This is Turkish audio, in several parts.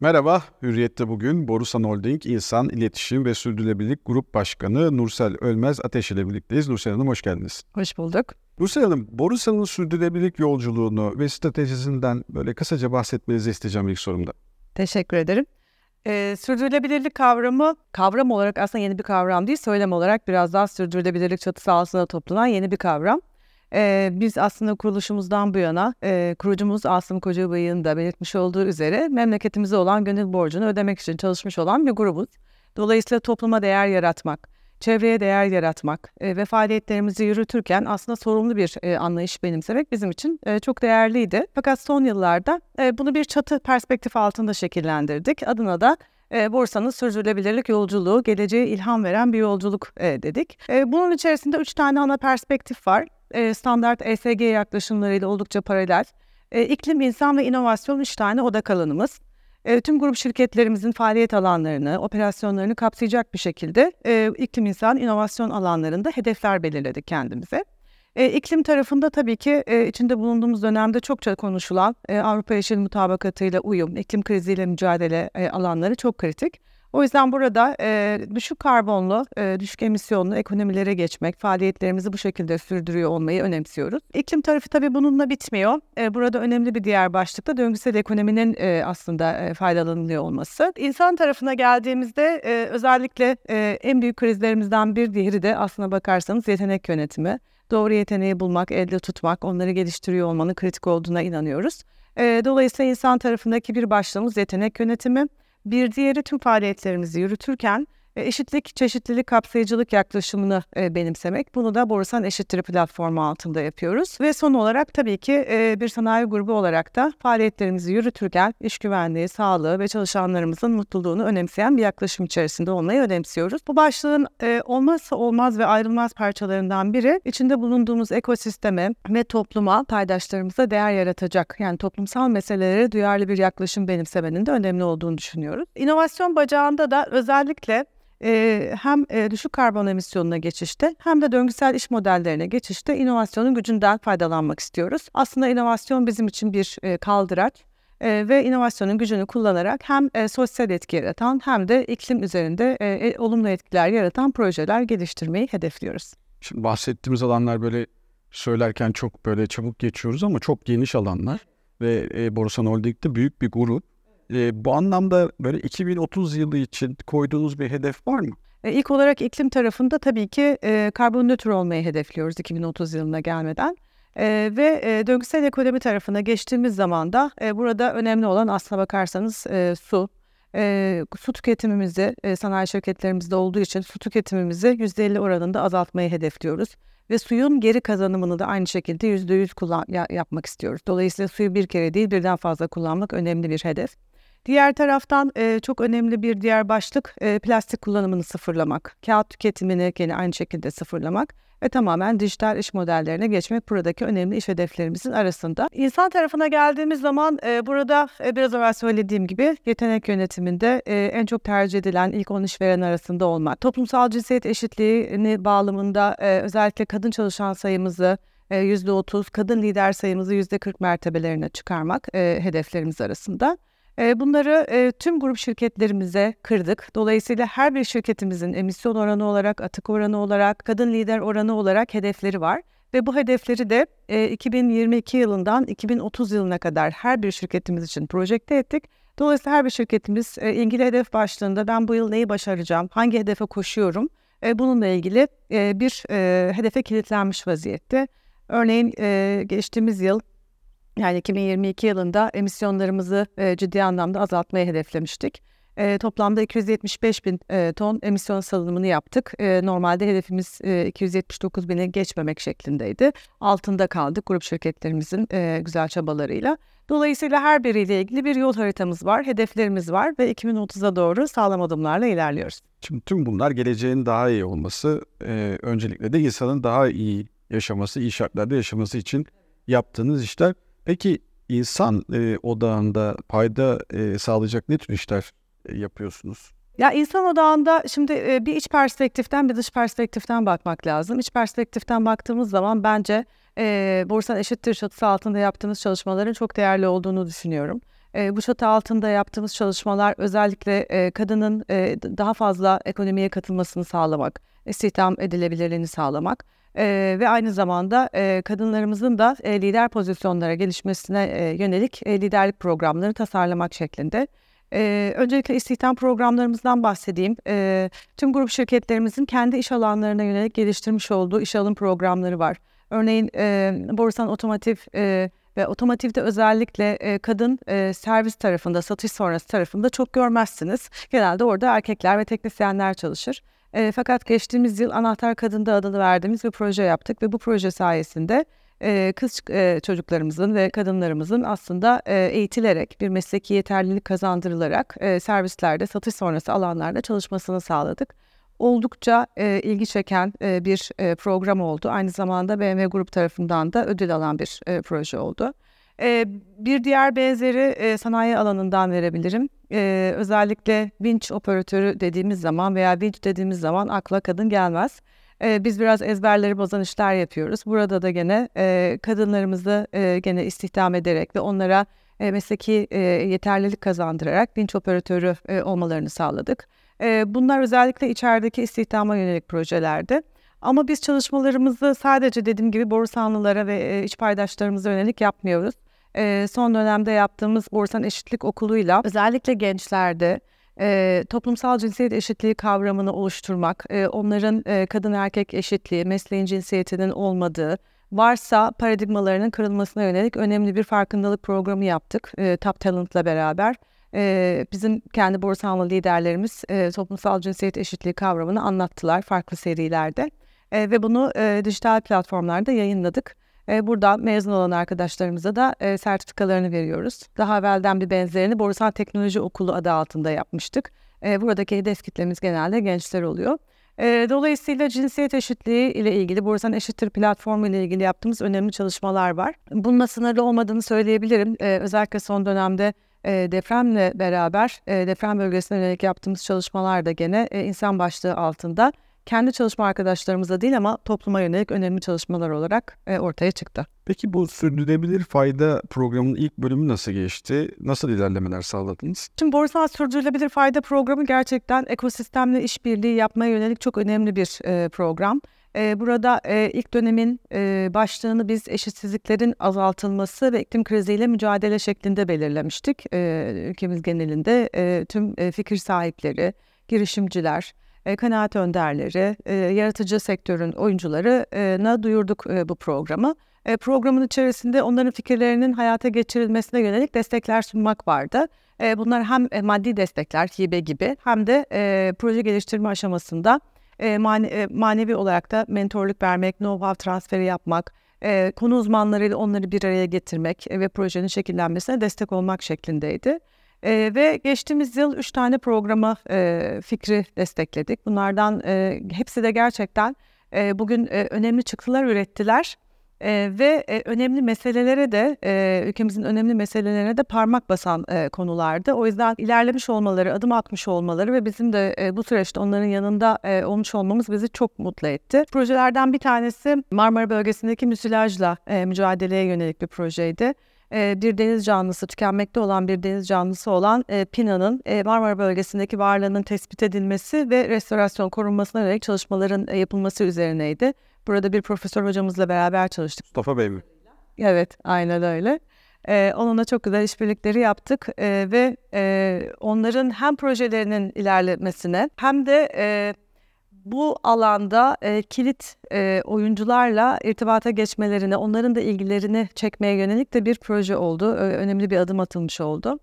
Merhaba, Hürriyet'te bugün Borusan Holding İnsan İletişim ve Sürdürülebilirlik Grup Başkanı Nursel Ölmez Ateş ile birlikteyiz. Nursel Hanım hoş geldiniz. Hoş bulduk. Nursel Hanım, Borusan'ın sürdürülebilirlik yolculuğunu ve stratejisinden böyle kısaca bahsetmenizi isteyeceğim ilk sorumda. Teşekkür ederim. Ee, sürdürülebilirlik kavramı kavram olarak aslında yeni bir kavram değil, söylem olarak biraz daha sürdürülebilirlik çatısı altında toplanan yeni bir kavram. Ee, biz aslında kuruluşumuzdan bu yana e, kurucumuz Asım Kocabay'ın da belirtmiş olduğu üzere memleketimize olan gönül borcunu ödemek için çalışmış olan bir grubuz. Dolayısıyla topluma değer yaratmak, çevreye değer yaratmak e, ve faaliyetlerimizi yürütürken aslında sorumlu bir e, anlayış benimsemek bizim için e, çok değerliydi. Fakat son yıllarda e, bunu bir çatı perspektif altında şekillendirdik. Adına da e, borsanın sürdürülebilirlik yolculuğu, geleceğe ilham veren bir yolculuk e, dedik. E, bunun içerisinde üç tane ana perspektif var e, standart ESG yaklaşımlarıyla oldukça paralel. E, iklim, insan ve inovasyon üç tane odak alanımız. E, tüm grup şirketlerimizin faaliyet alanlarını, operasyonlarını kapsayacak bir şekilde e, iklim, insan, inovasyon alanlarında hedefler belirledik kendimize. E, iklim tarafında tabii ki e, içinde bulunduğumuz dönemde çokça konuşulan e, Avrupa Yeşil Mutabakatı'yla uyum, iklim kriziyle mücadele alanları çok kritik. O yüzden burada e, düşük karbonlu, e, düşük emisyonlu ekonomilere geçmek, faaliyetlerimizi bu şekilde sürdürüyor olmayı önemsiyoruz. İklim tarafı tabii bununla bitmiyor. E, burada önemli bir diğer başlık da döngüsel ekonominin e, aslında e, faydalanılıyor olması. İnsan tarafına geldiğimizde e, özellikle e, en büyük krizlerimizden bir diğeri de aslına bakarsanız yetenek yönetimi. Doğru yeteneği bulmak, elde tutmak, onları geliştiriyor olmanın kritik olduğuna inanıyoruz. E, dolayısıyla insan tarafındaki bir başlığımız yetenek yönetimi. Bir diğeri tüm faaliyetlerimizi yürütürken eşitlik, çeşitlilik, kapsayıcılık yaklaşımını e, benimsemek. Bunu da Borusan Eşittir platformu altında yapıyoruz. Ve son olarak tabii ki e, bir sanayi grubu olarak da faaliyetlerimizi yürütürken iş güvenliği, sağlığı ve çalışanlarımızın mutluluğunu önemseyen bir yaklaşım içerisinde olmayı önemsiyoruz. Bu başlığın olmazsa olmaz ve ayrılmaz parçalarından biri içinde bulunduğumuz ekosisteme ve topluma, paydaşlarımıza değer yaratacak yani toplumsal meselelere duyarlı bir yaklaşım benimsemenin de önemli olduğunu düşünüyoruz. İnovasyon bacağında da özellikle e, hem e, düşük karbon emisyonuna geçişte hem de döngüsel iş modellerine geçişte inovasyonun gücünden faydalanmak istiyoruz. Aslında inovasyon bizim için bir e, kaldıraç e, ve inovasyonun gücünü kullanarak hem e, sosyal etki yaratan hem de iklim üzerinde e, e, olumlu etkiler yaratan projeler geliştirmeyi hedefliyoruz. Şimdi bahsettiğimiz alanlar böyle söylerken çok böyle çabuk geçiyoruz ama çok geniş alanlar ve e, Borusan Holding'de büyük bir grup e, bu anlamda böyle 2030 yılı için koyduğunuz bir hedef var mı? E, ilk olarak iklim tarafında tabii ki e, karbon nötr olmayı hedefliyoruz 2030 yılına gelmeden. E, ve e, döngüsel ekonomi tarafına geçtiğimiz zaman da e, burada önemli olan aslına bakarsanız e, su. E, su tüketimimizi e, sanayi şirketlerimizde olduğu için su tüketimimizi %50 oranında azaltmayı hedefliyoruz. Ve suyun geri kazanımını da aynı şekilde %100 kullan ya, yapmak istiyoruz. Dolayısıyla suyu bir kere değil birden fazla kullanmak önemli bir hedef. Diğer taraftan e, çok önemli bir diğer başlık e, plastik kullanımını sıfırlamak. Kağıt tüketimini gene aynı şekilde sıfırlamak ve tamamen dijital iş modellerine geçmek buradaki önemli iş hedeflerimizin arasında. İnsan tarafına geldiğimiz zaman e, burada e, biraz evvel söylediğim gibi yetenek yönetiminde e, en çok tercih edilen ilk 10 işveren arasında olmak. Toplumsal cinsiyet eşitliğini bağlamında e, özellikle kadın çalışan sayımızı %30, kadın lider sayımızı %40 mertebelerine çıkarmak e, hedeflerimiz arasında. Bunları e, tüm grup şirketlerimize kırdık. Dolayısıyla her bir şirketimizin emisyon oranı olarak, atık oranı olarak, kadın lider oranı olarak hedefleri var. Ve bu hedefleri de 2022 yılından 2030 yılına kadar her bir şirketimiz için projekte ettik. Dolayısıyla her bir şirketimiz ilgili hedef başlığında ben bu yıl neyi başaracağım, hangi hedefe koşuyorum bununla ilgili bir hedefe kilitlenmiş vaziyette. Örneğin geçtiğimiz yıl yani 2022 yılında emisyonlarımızı e, ciddi anlamda azaltmayı hedeflemiştik. E, toplamda 275 bin e, ton emisyon salınımını yaptık. E, normalde hedefimiz e, 279 bini geçmemek şeklindeydi. Altında kaldık grup şirketlerimizin e, güzel çabalarıyla. Dolayısıyla her biriyle ilgili bir yol haritamız var, hedeflerimiz var ve 2030'a doğru sağlam adımlarla ilerliyoruz. Şimdi tüm bunlar geleceğin daha iyi olması, e, öncelikle de insanın daha iyi yaşaması, iyi şartlarda yaşaması için yaptığınız işler. Peki insan e, odağında payda e, sağlayacak ne tür işler e, yapıyorsunuz? Ya insan odağında şimdi e, bir iç perspektiften bir dış perspektiften bakmak lazım. İç perspektiften baktığımız zaman bence e, Borsan Eşittir çatısı altında yaptığımız çalışmaların çok değerli olduğunu düşünüyorum. E, bu çatı altında yaptığımız çalışmalar özellikle e, kadının e, daha fazla ekonomiye katılmasını sağlamak, istihdam edilebilirliğini sağlamak e, ve aynı zamanda e, kadınlarımızın da e, lider pozisyonlara gelişmesine e, yönelik e, liderlik programları tasarlamak şeklinde. E, öncelikle istihdam programlarımızdan bahsedeyim. E, tüm grup şirketlerimizin kendi iş alanlarına yönelik geliştirmiş olduğu iş alım programları var. Örneğin e, Borusan Otomotiv e, ve otomotivde özellikle e, kadın e, servis tarafında, satış sonrası tarafında çok görmezsiniz. Genelde orada erkekler ve teknisyenler çalışır. E, fakat geçtiğimiz yıl Anahtar Kadın'da adını verdiğimiz bir proje yaptık ve bu proje sayesinde e, kız e, çocuklarımızın ve kadınlarımızın aslında e, eğitilerek bir mesleki yeterlilik kazandırılarak e, servislerde satış sonrası alanlarda çalışmasını sağladık. Oldukça e, ilgi çeken e, bir e, program oldu. Aynı zamanda BMW Grup tarafından da ödül alan bir e, proje oldu. E, bir diğer benzeri e, sanayi alanından verebilirim. E, özellikle vinç operatörü dediğimiz zaman veya vinç dediğimiz zaman akla kadın gelmez. E, biz biraz ezberleri bozan işler yapıyoruz. Burada da gene e, kadınlarımızı e, gene istihdam ederek ve onlara e, mesleki e, yeterlilik kazandırarak vinç operatörü e, olmalarını sağladık. E, bunlar özellikle içerideki istihdama yönelik projelerdi. Ama biz çalışmalarımızı sadece dediğim gibi Borusanlılara ve iç paydaşlarımıza yönelik yapmıyoruz. E, son dönemde yaptığımız Borsan Eşitlik Okulu'yla özellikle gençlerde e, toplumsal cinsiyet eşitliği kavramını oluşturmak, e, onların e, kadın erkek eşitliği, mesleğin cinsiyetinin olmadığı, varsa paradigmalarının kırılmasına yönelik önemli bir farkındalık programı yaptık e, Top Talent'la beraber. E, bizim kendi borsanlı liderlerimiz e, toplumsal cinsiyet eşitliği kavramını anlattılar farklı serilerde e, ve bunu e, dijital platformlarda yayınladık. E, buradan mezun olan arkadaşlarımıza da e, sertifikalarını veriyoruz. Daha evvelden bir benzerini Borusan Teknoloji Okulu adı altında yapmıştık. E, buradaki hedef kitlemiz genelde gençler oluyor. E, dolayısıyla cinsiyet eşitliği ile ilgili Borusan Eşittir platformu ile ilgili yaptığımız önemli çalışmalar var. Bununla sınırlı olmadığını söyleyebilirim. Özellikle son dönemde e, depremle beraber e, deprem bölgesine yönelik yaptığımız çalışmalar da gene insan başlığı altında kendi çalışma arkadaşlarımıza değil ama topluma yönelik önemli çalışmalar olarak e, ortaya çıktı. Peki bu sürdürülebilir fayda programının ilk bölümü nasıl geçti? Nasıl ilerlemeler sağladınız? Şimdi Borsal Sürdürülebilir Fayda Programı gerçekten ekosistemle işbirliği yapmaya yönelik çok önemli bir e, program. E, burada e, ilk dönemin e, başlığını biz eşitsizliklerin azaltılması ve iklim kriziyle mücadele şeklinde belirlemiştik. Ülkemiz genelinde tüm fikir sahipleri, girişimciler, e, kanaat önderleri, e, yaratıcı sektörün oyuncularına duyurduk e, bu programı. E, programın içerisinde onların fikirlerinin hayata geçirilmesine yönelik destekler sunmak vardı. E, bunlar hem e, maddi destekler, hibe gibi hem de e, proje geliştirme aşamasında e, mane, e, manevi olarak da mentorluk vermek, know-how transferi yapmak, e, konu uzmanlarıyla onları bir araya getirmek e, ve projenin şekillenmesine destek olmak şeklindeydi. E, ve geçtiğimiz yıl üç tane programa e, fikri destekledik. Bunlardan e, hepsi de gerçekten e, bugün e, önemli çıktılar ürettiler. E, ve e, önemli meselelere de e, ülkemizin önemli meselelerine de parmak basan e, konulardı. O yüzden ilerlemiş olmaları, adım atmış olmaları ve bizim de e, bu süreçte onların yanında e, olmuş olmamız bizi çok mutlu etti. Projelerden bir tanesi Marmara bölgesindeki müsilajla e, mücadeleye yönelik bir projeydi bir deniz canlısı, tükenmekte olan bir deniz canlısı olan Pina'nın Marmara bölgesindeki varlığının tespit edilmesi ve restorasyon korunmasına yönelik çalışmaların yapılması üzerineydi. Burada bir profesör hocamızla beraber çalıştık. Mustafa Bey mi? Evet, aynen öyle. Ee, onunla çok güzel işbirlikleri yaptık ee, ve e, onların hem projelerinin ilerlemesine hem de e, bu alanda e, kilit e, oyuncularla irtibata geçmelerini, onların da ilgilerini çekmeye yönelik de bir proje oldu. E, önemli bir adım atılmış oldu.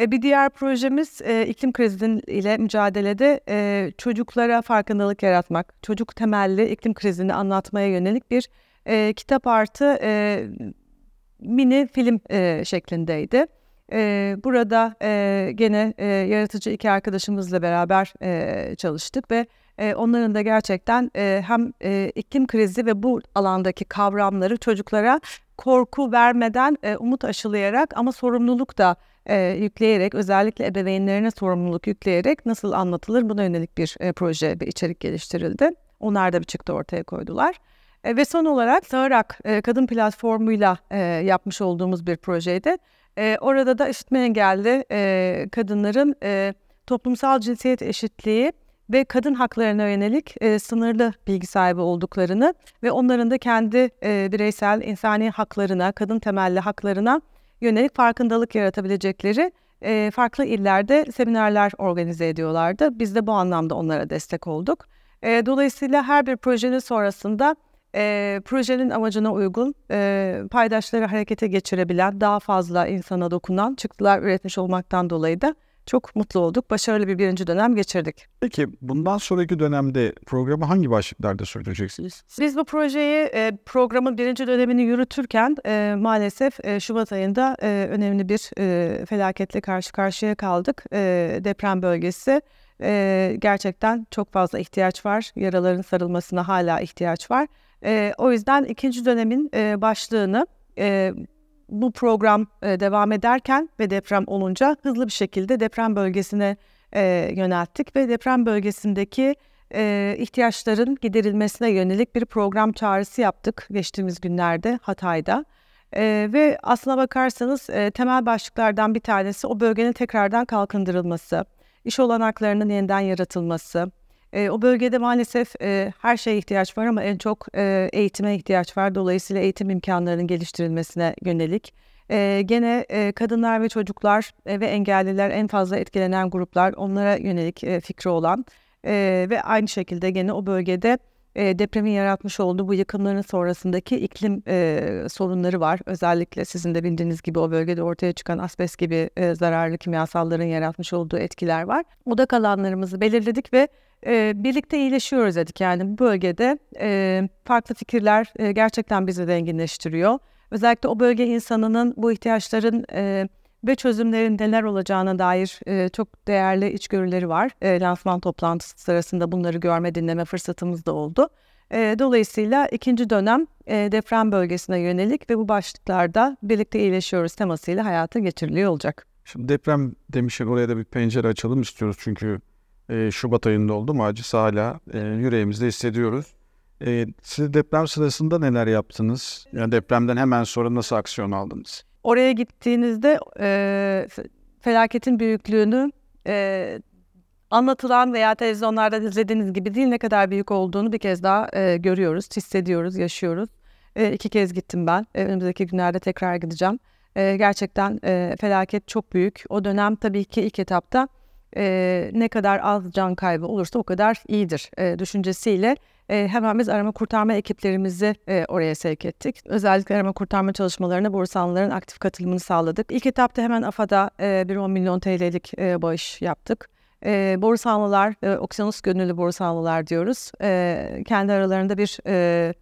E, bir diğer projemiz e, iklim krizinin ile mücadelede e, çocuklara farkındalık yaratmak, çocuk temelli iklim krizini anlatmaya yönelik bir e, kitap artı e, mini film e, şeklindeydi. E, burada e, gene e, yaratıcı iki arkadaşımızla beraber e, çalıştık ve e, onların da gerçekten e, hem e, iklim krizi ve bu alandaki kavramları çocuklara korku vermeden umut aşılayarak ama sorumluluk da yükleyerek özellikle ebeveynlerine sorumluluk yükleyerek nasıl anlatılır buna yönelik bir proje bir içerik geliştirildi. Onlar da bir çıktı ortaya koydular. Ve son olarak Sağırak Kadın Platformu'yla e, yapmış olduğumuz bir projeydi. Orada da işitme engelli kadınların toplumsal cinsiyet eşitliği ve kadın haklarına yönelik e, sınırlı bilgi sahibi olduklarını ve onların da kendi e, bireysel insani haklarına, kadın temelli haklarına yönelik farkındalık yaratabilecekleri e, farklı illerde seminerler organize ediyorlardı. Biz de bu anlamda onlara destek olduk. E, dolayısıyla her bir projenin sonrasında e, projenin amacına uygun e, paydaşları harekete geçirebilen, daha fazla insana dokunan çıktılar üretmiş olmaktan dolayı da çok mutlu olduk. Başarılı bir birinci dönem geçirdik. Peki bundan sonraki dönemde programı hangi başlıklarda sürdüreceksiniz? Biz bu projeyi e, programın birinci dönemini yürütürken e, maalesef e, Şubat ayında e, önemli bir e, felaketle karşı karşıya kaldık. E, deprem bölgesi e, gerçekten çok fazla ihtiyaç var. Yaraların sarılmasına hala ihtiyaç var. E, o yüzden ikinci dönemin e, başlığını e, bu program e, devam ederken ve deprem olunca hızlı bir şekilde deprem bölgesine e, yönelttik ve deprem bölgesindeki e, ihtiyaçların giderilmesine yönelik bir program çağrısı yaptık geçtiğimiz günlerde Hatay'da. E, ve aslına bakarsanız e, temel başlıklardan bir tanesi o bölgenin tekrardan kalkındırılması, iş olanaklarının yeniden yaratılması. E, o bölgede maalesef e, her şeye ihtiyaç var ama en çok e, eğitime ihtiyaç var. Dolayısıyla eğitim imkanlarının geliştirilmesine yönelik. E, gene e, kadınlar ve çocuklar e, ve engelliler en fazla etkilenen gruplar onlara yönelik e, fikri olan e, ve aynı şekilde gene o bölgede e, depremin yaratmış olduğu bu yıkımların sonrasındaki iklim e, sorunları var. Özellikle sizin de bildiğiniz gibi o bölgede ortaya çıkan asbest gibi e, zararlı kimyasalların yaratmış olduğu etkiler var. Odak alanlarımızı belirledik ve e, birlikte iyileşiyoruz dedik. Yani bu bölgede e, farklı fikirler e, gerçekten bizi zenginleştiriyor. Özellikle o bölge insanının bu ihtiyaçların e, ve çözümlerin neler olacağına dair e, çok değerli içgörüleri var. E, lansman toplantısı sırasında bunları görme dinleme fırsatımız da oldu. E, dolayısıyla ikinci dönem e, deprem bölgesine yönelik ve bu başlıklarda birlikte iyileşiyoruz temasıyla hayata geçiriliyor olacak. Şimdi deprem demişken oraya da bir pencere açalım istiyoruz çünkü e, Şubat ayında oldu mu acısı hala e, yüreğimizde hissediyoruz. E, siz deprem sırasında neler yaptınız? Yani depremden hemen sonra nasıl aksiyon aldınız? Oraya gittiğinizde e, felaketin büyüklüğünü e, anlatılan veya televizyonlarda izlediğiniz gibi değil ne kadar büyük olduğunu bir kez daha e, görüyoruz, hissediyoruz, yaşıyoruz. E, iki kez gittim ben. E, önümüzdeki günlerde tekrar gideceğim. E, gerçekten e, felaket çok büyük. O dönem tabii ki ilk etapta e, ne kadar az can kaybı olursa o kadar iyidir e, düşüncesiyle e, hemen biz arama kurtarma ekiplerimizi e, oraya sevk ettik. Özellikle arama kurtarma çalışmalarına Borusanlıların aktif katılımını sağladık. İlk etapta hemen AFAD'a e, bir 10 milyon TL'lik e, bağış yaptık. E, Borusanlılar, e, Okyanus Gönüllü Borusanlılar diyoruz. E, kendi aralarında bir e,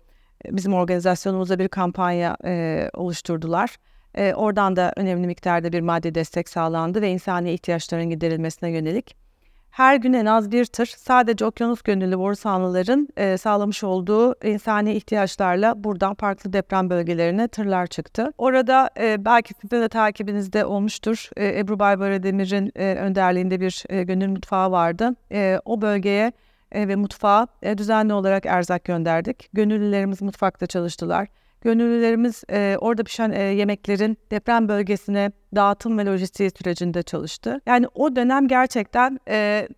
bizim organizasyonumuzda bir kampanya e, oluşturdular. E, oradan da önemli miktarda bir maddi destek sağlandı ve insani ihtiyaçların giderilmesine yönelik. Her gün en az bir tır sadece okyanus gönüllü borusanlıların e, sağlamış olduğu insani ihtiyaçlarla buradan farklı deprem bölgelerine tırlar çıktı. Orada e, belki sizin de takibinizde olmuştur. E, Ebru Baybara Demir'in e, önderliğinde bir e, gönül mutfağı vardı. E, o bölgeye e, ve mutfağa e, düzenli olarak erzak gönderdik. Gönüllülerimiz mutfakta çalıştılar. Gönüllülerimiz e, orada pişen e, yemeklerin deprem bölgesine dağıtım ve lojistiği sürecinde çalıştı. Yani o dönem gerçekten e,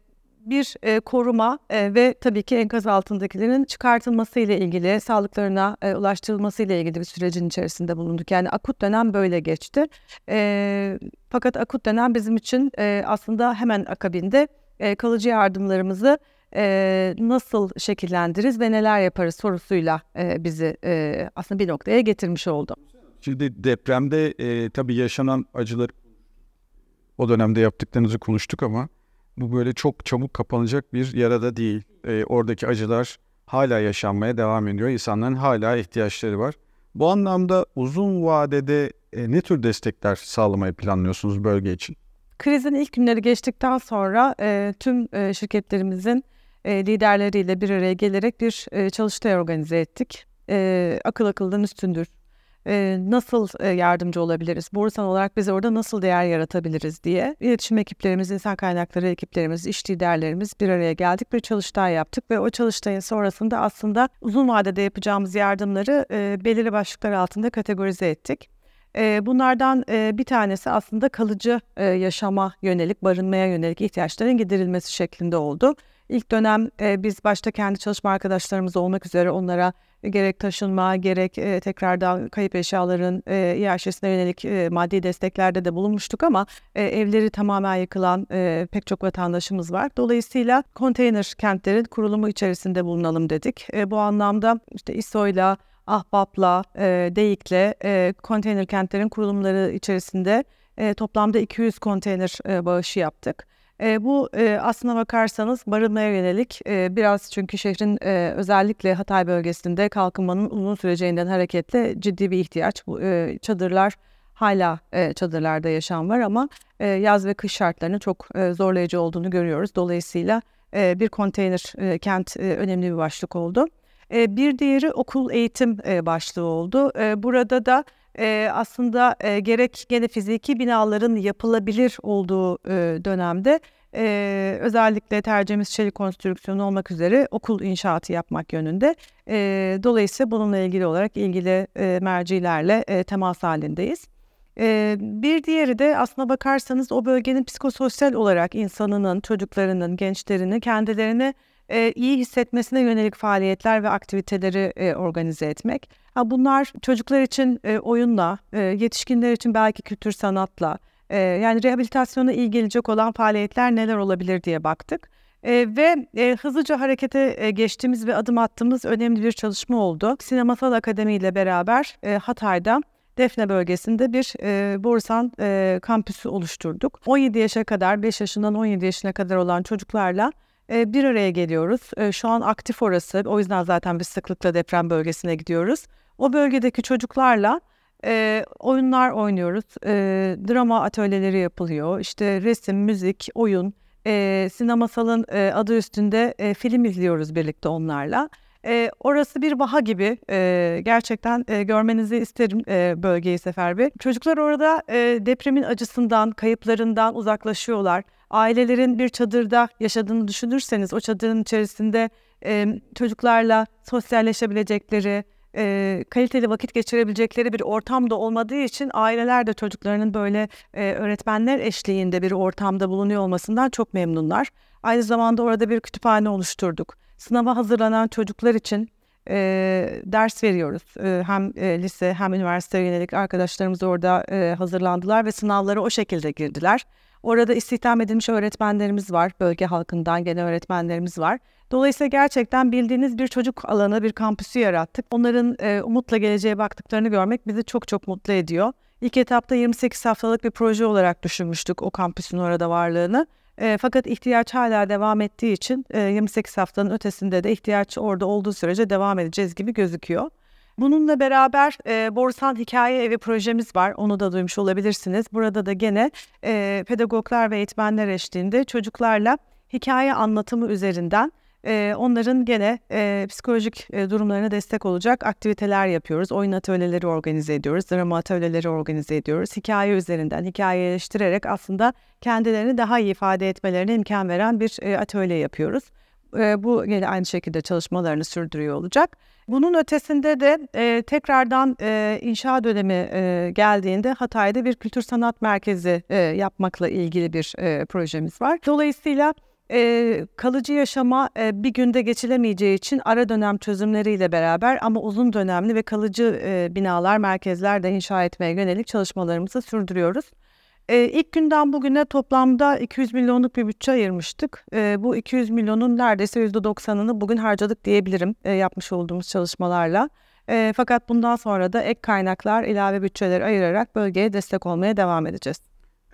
bir e, koruma e, ve tabii ki enkaz altındakilerin çıkartılması ile ilgili, sağlıklarına e, ulaştırılması ile ilgili bir sürecin içerisinde bulunduk. Yani akut dönem böyle geçti. E, fakat akut dönem bizim için e, aslında hemen akabinde e, kalıcı yardımlarımızı e, nasıl şekillendiririz ve neler yaparız sorusuyla e, bizi e, aslında bir noktaya getirmiş oldu. Şimdi depremde e, tabii yaşanan acıları o dönemde yaptıklarınızı konuştuk ama bu böyle çok çabuk kapanacak bir yara da değil. E, oradaki acılar hala yaşanmaya devam ediyor. İnsanların hala ihtiyaçları var. Bu anlamda uzun vadede e, ne tür destekler sağlamayı planlıyorsunuz bölge için? Krizin ilk günleri geçtikten sonra e, tüm e, şirketlerimizin e, liderleriyle bir araya gelerek bir e, çalıştay organize ettik. E, akıl akıldan üstündür. Nasıl yardımcı olabiliriz? Borsan olarak biz orada nasıl değer yaratabiliriz diye. İletişim ekiplerimiz, insan kaynakları ekiplerimiz, iş liderlerimiz bir araya geldik. Bir çalıştay yaptık ve o çalıştayın sonrasında aslında uzun vadede yapacağımız yardımları e, belirli başlıklar altında kategorize ettik. Bunlardan bir tanesi aslında kalıcı yaşama yönelik, barınmaya yönelik ihtiyaçların giderilmesi şeklinde oldu. İlk dönem e, biz başta kendi çalışma arkadaşlarımız olmak üzere onlara gerek taşınma gerek e, tekrardan kayıp eşyaların e, iaşesine yönelik e, maddi desteklerde de bulunmuştuk ama e, evleri tamamen yıkılan e, pek çok vatandaşımız var. Dolayısıyla konteyner kentlerin kurulumu içerisinde bulunalım dedik. E, bu anlamda işte İSO'yla, Ahbap'la, e, DEİK'le e, konteyner kentlerin kurulumları içerisinde e, toplamda 200 konteyner e, bağışı yaptık. E, bu e, aslına bakarsanız barınmaya yönelik e, biraz çünkü şehrin e, özellikle Hatay bölgesinde kalkınmanın uzun süreceğinden hareketle ciddi bir ihtiyaç. Bu e, çadırlar hala e, çadırlarda yaşam var ama e, yaz ve kış şartlarının çok e, zorlayıcı olduğunu görüyoruz. Dolayısıyla e, bir konteyner e, kent e, önemli bir başlık oldu. E, bir diğeri okul eğitim e, başlığı oldu. E, burada da e, aslında e, gerek gene fiziki binaların yapılabilir olduğu e, dönemde e, özellikle tercihimiz çelik konstrüksiyonu olmak üzere okul inşaatı yapmak yönünde. E, dolayısıyla bununla ilgili olarak ilgili e, mercilerle e, temas halindeyiz. E, bir diğeri de aslına bakarsanız o bölgenin psikososyal olarak insanının, çocuklarının, gençlerinin kendilerini e, iyi hissetmesine yönelik faaliyetler ve aktiviteleri e, organize etmek. Ha, bunlar çocuklar için e, oyunla, e, yetişkinler için belki kültür sanatla, e, yani rehabilitasyona iyi gelecek olan faaliyetler neler olabilir diye baktık. E, ve e, hızlıca harekete e, geçtiğimiz ve adım attığımız önemli bir çalışma oldu. Sinemasal Akademi ile beraber e, Hatay'da Defne bölgesinde bir e, Borusan e, kampüsü oluşturduk. 17 yaşa kadar, 5 yaşından 17 yaşına kadar olan çocuklarla bir araya geliyoruz. E, şu an aktif orası. O yüzden zaten biz sıklıkla deprem bölgesine gidiyoruz. O bölgedeki çocuklarla e, oyunlar oynuyoruz. E, drama atölyeleri yapılıyor. İşte resim, müzik, oyun, e, sinemasalın e, adı üstünde film izliyoruz birlikte onlarla. Orası bir vaha gibi. Gerçekten görmenizi isterim bölgeyi Sefer Bey. Çocuklar orada depremin acısından, kayıplarından uzaklaşıyorlar. Ailelerin bir çadırda yaşadığını düşünürseniz o çadırın içerisinde e, çocuklarla sosyalleşebilecekleri, e, kaliteli vakit geçirebilecekleri bir ortam da olmadığı için aileler de çocuklarının böyle e, öğretmenler eşliğinde bir ortamda bulunuyor olmasından çok memnunlar. Aynı zamanda orada bir kütüphane oluşturduk. Sınava hazırlanan çocuklar için e, ders veriyoruz. E, hem e, lise hem üniversite yönelik arkadaşlarımız orada e, hazırlandılar ve sınavlara o şekilde girdiler. Orada istihdam edilmiş öğretmenlerimiz var. Bölge halkından gelen öğretmenlerimiz var. Dolayısıyla gerçekten bildiğiniz bir çocuk alanı, bir kampüsü yarattık. Onların e, umutla geleceğe baktıklarını görmek bizi çok çok mutlu ediyor. İlk etapta 28 haftalık bir proje olarak düşünmüştük o kampüsün orada varlığını. E, fakat ihtiyaç hala devam ettiği için e, 28 haftanın ötesinde de ihtiyaç orada olduğu sürece devam edeceğiz gibi gözüküyor. Bununla beraber e, Borsan Hikaye Evi projemiz var. Onu da duymuş olabilirsiniz. Burada da gene e, pedagoglar ve eğitmenler eşliğinde çocuklarla hikaye anlatımı üzerinden e, onların gene e, psikolojik e, durumlarına destek olacak aktiviteler yapıyoruz. Oyun atölyeleri organize ediyoruz, drama atölyeleri organize ediyoruz. Hikaye üzerinden hikayeleştirerek aslında kendilerini daha iyi ifade etmelerine imkan veren bir e, atölye yapıyoruz. Bu yine aynı şekilde çalışmalarını sürdürüyor olacak. Bunun ötesinde de e, tekrardan e, inşa dönemi e, geldiğinde Hatay'da bir kültür sanat merkezi e, yapmakla ilgili bir e, projemiz var. Dolayısıyla e, kalıcı yaşama e, bir günde geçilemeyeceği için ara dönem çözümleriyle beraber ama uzun dönemli ve kalıcı e, binalar, merkezler de inşa etmeye yönelik çalışmalarımızı sürdürüyoruz. E, ilk günden bugüne toplamda 200 milyonluk bir bütçe ayırmıştık. E, bu 200 milyonun neredeyse %90'ını bugün harcadık diyebilirim e, yapmış olduğumuz çalışmalarla. E, fakat bundan sonra da ek kaynaklar, ilave bütçeler ayırarak bölgeye destek olmaya devam edeceğiz.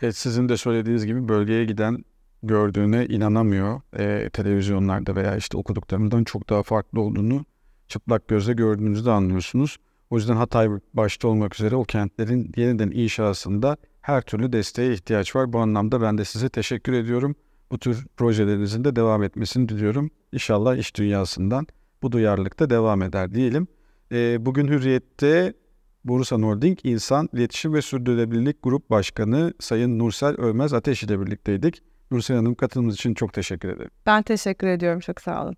Evet, sizin de söylediğiniz gibi bölgeye giden gördüğüne inanamıyor. E, televizyonlarda veya işte okuduklarımdan çok daha farklı olduğunu çıplak gözle gördüğünüzde anlıyorsunuz. O yüzden Hatay başta olmak üzere o kentlerin yeniden inşasında her türlü desteğe ihtiyaç var. Bu anlamda ben de size teşekkür ediyorum. Bu tür projelerinizin de devam etmesini diliyorum. İnşallah iş dünyasından bu duyarlılık da devam eder diyelim. E, bugün Hürriyet'te Bursa Holding İnsan İletişim ve Sürdürülebilirlik Grup Başkanı Sayın Nursel Ölmez Ateş ile birlikteydik. Nursel Hanım katılımınız için çok teşekkür ederim. Ben teşekkür ediyorum. Çok sağ olun.